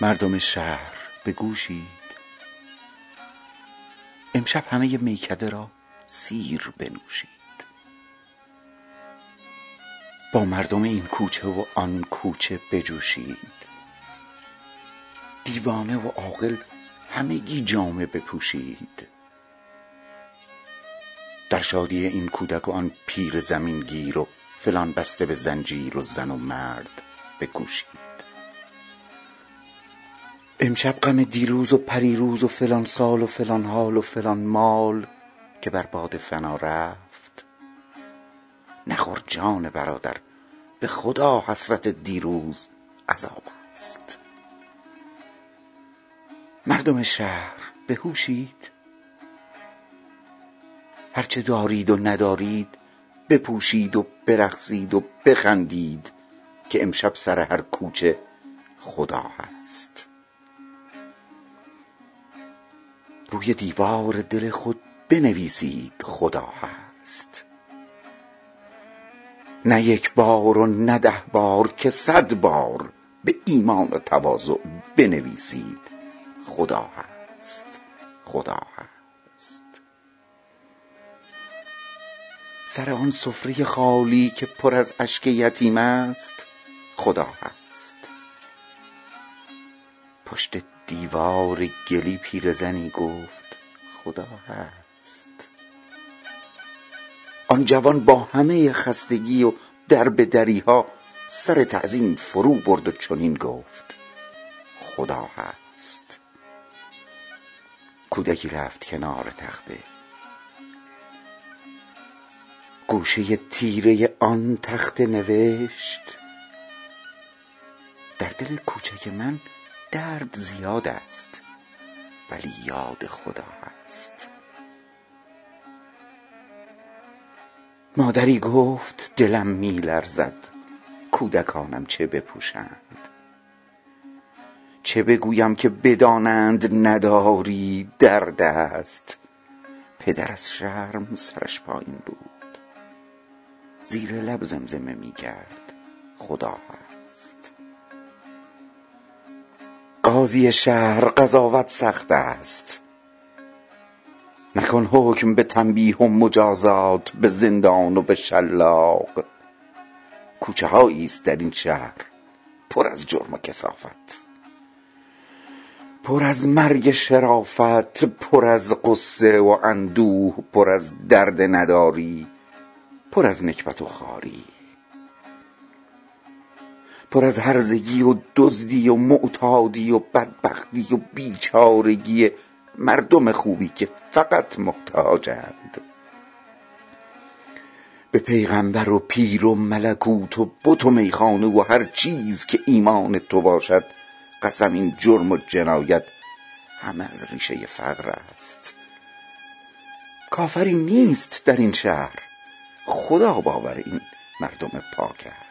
مردم شهر بگوشید امشب همه میکده را سیر بنوشید. با مردم این کوچه و آن کوچه بجوشید. دیوانه و عاقل همگی جامه بپوشید. در شادی این کودک و آن پیر زمین گیر و فلان بسته به زنجیر و زن و مرد بکوشید. امشب غم دیروز و پریروز و فلان سال و فلان حال و فلان مال که بر باد فنا رفت. نخور جان برادر به خدا حسرت دیروز عذاب است. مردم شهر بهوشید. هر چه دارید و ندارید بپوشید و برقصید و بخندید که امشب سر هر کوچه خدا هست. روی دیوار دل خود بنویسید خدا هست. نه یک بار و نه ده بار که صد بار به ایمان و تواضع بنویسید خدا هست. خدا هست. سر آن سفره خالی که پر از اشک یتیم است خدا هست. پشت دیوار گلی پیرزنی گفت خدا هست. آن جوان با همه خستگی و دربدری ها سر تعظیم فرو برد و چنین گفت خدا هست. کودکی رفت کنار تخته. گوشه تیره آن تخته نوشت در دل کوچک من درد زیاد است ولی یاد خدا هست. مادری گفت دلم می لرزد کودکانم چه بپوشند. چه بگویم که بدانند نداری درد است. پدر از شرم سرش پایین بود. زیر لب زمزمه می کرد. خدا هست. قاضی شهر قضاوت سخت است. نکن حکم به تنبیه و مجازات به زندان و به شلاق. کوچه هایی است در این شهر پر از جرم و کسافت. پر از مرگ شرافت پر از قصه و اندوه پر از درد نداری پر از نکبت و خاری. پر از هرزگی و دزدی و معتادی و بدبختی و بیچارگی مردم خوبی که فقط محتاجند. به پیغمبر و پیر و ملکوت و بت و میخانه و هر چیز که ایمان تو باشد قسم این جرم و جنایت همه از ریشه فقر است. کافری نیست در این شهر. خدا باور این مردم پاک است.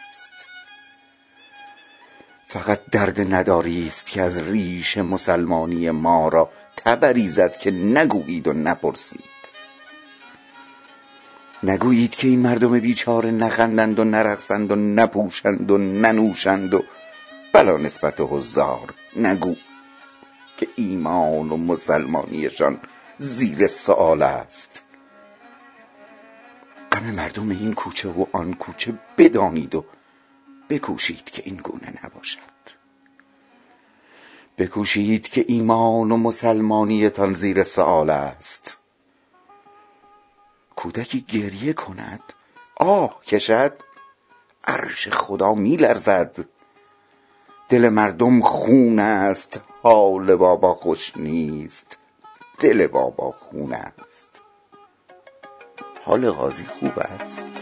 فقط درد نداری است که از ریش مسلمانی ما را تبری زد که نگویید و نپرسید. نگویید که این مردم بیچاره نخندند و نرقصند و نپوشند و ننوشند و بلا نسبت حضار نگو که ایمان و مسلمانیشان زیر سؤال است. غم مردم این کوچه و آن کوچه بدانید و بکوشید که این گونه نباشد. بکوشید که ایمان و مسلمانیتان زیر سؤال است. کودکی گریه کند آه کشد عرش خدا می لرزد دل مردم خون است حال بابا خوش نیست دل بابا خون است. حال قاضی خوب است.